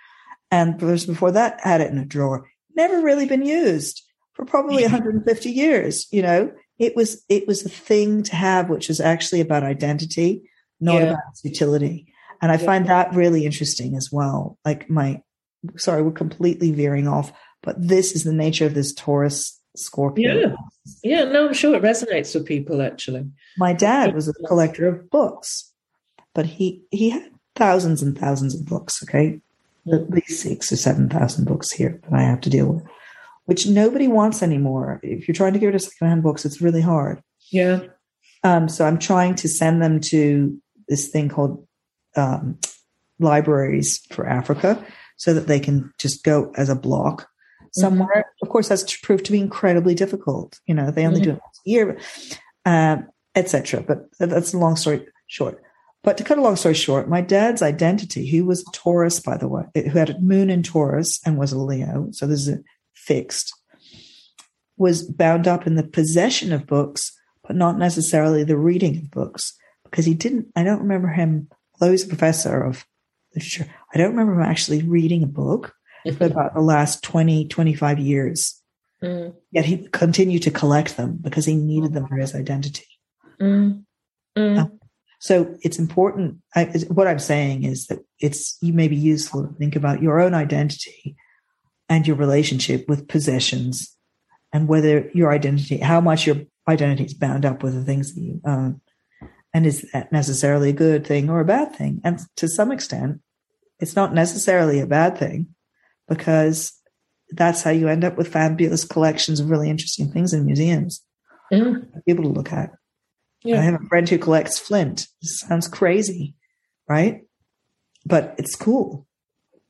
and the person before that had it in a drawer. Never really been used for probably 150 years. You know, it was it was a thing to have, which is actually about identity, not yeah. about utility. And I find that really interesting as well. Like my, sorry, we're completely veering off, but this is the nature of this Taurus Scorpio. Yeah. Yeah. No, I'm sure it resonates with people actually. My dad was a collector of books, but he, he had thousands and thousands of books. Okay. At least six or 7,000 books here that I have to deal with, which nobody wants anymore. If you're trying to get rid of secondhand books, it's really hard. Yeah. Um, so I'm trying to send them to this thing called um, libraries for Africa so that they can just go as a block somewhere. Mm-hmm. Of course, that's proved to be incredibly difficult. You know, they only mm-hmm. do it once a year, um, etc. But that's a long story short. But to cut a long story short, my dad's identity, he was a Taurus, by the way, who had a moon in Taurus and was a Leo. So this is fixed, was bound up in the possession of books, but not necessarily the reading of books because he didn't, I don't remember him he's a professor of literature, I don't remember him actually reading a book for about the last 20, 25 years. Mm. Yet he continued to collect them because he needed them for his identity. Mm. Mm. Uh, so it's important. I, what I'm saying is that it's you may be useful to think about your own identity and your relationship with possessions and whether your identity, how much your identity is bound up with the things that you own. And is that necessarily a good thing or a bad thing? And to some extent, it's not necessarily a bad thing because that's how you end up with fabulous collections of really interesting things in museums. Mm. People to look at. Yeah. I have a friend who collects flint. This sounds crazy, right? But it's cool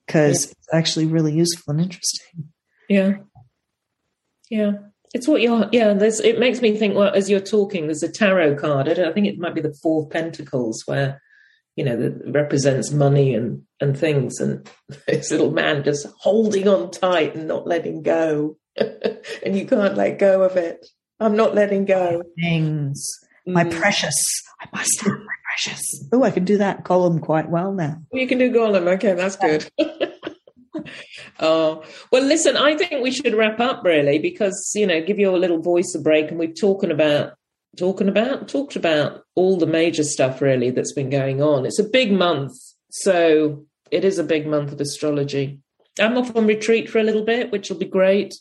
because yeah. it's actually really useful and interesting. Yeah. Yeah. It's what you're, yeah. There's, it makes me think. Well, as you're talking, there's a tarot card. I, I think it might be the Four of Pentacles, where you know that represents money and and things, and this little man just holding on tight and not letting go, and you can't let go of it. I'm not letting go. Things, my mm. precious. I must have my precious. Oh, I can do that Gollum quite well now. You can do Gollum. Okay, that's good. Oh, well, listen, I think we should wrap up really because, you know, give your little voice a break. And we've talking about, talking about, talked about all the major stuff really that's been going on. It's a big month. So it is a big month of astrology. I'm off on retreat for a little bit, which will be great.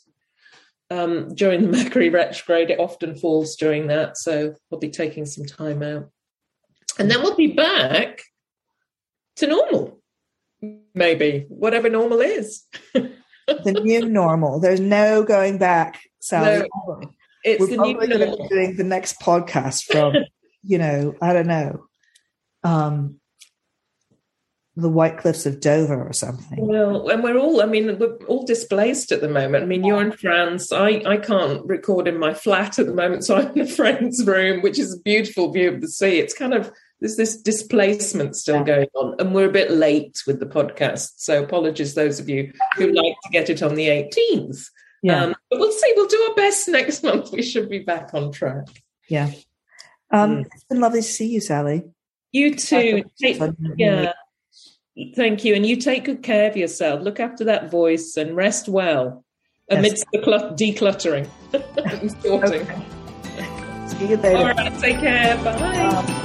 Um, during the Mercury retrograde, it often falls during that. So we'll be taking some time out. And then we'll be back to normal maybe whatever normal is. the new normal. There's no going back, Sally. No, it's We're probably going to be doing the next podcast from, you know, I don't know, um, the White Cliffs of Dover or something. Well, and we're all, I mean, we're all displaced at the moment. I mean, you're in France. I, I can't record in my flat at the moment, so I'm in a friend's room, which is a beautiful view of the sea. It's kind of there's this displacement still going on, and we're a bit late with the podcast. So apologies those of you who like to get it on the 18th. Yeah. Um, but we'll see. We'll do our best next month. We should be back on track. Yeah. Um, mm. It's been lovely to see you, Sally. You too. Take, yeah. Thank you. And you take good care of yourself. Look after that voice and rest well amidst yes. the cl- decluttering and sorting. See you later. All right. Take care. Bye.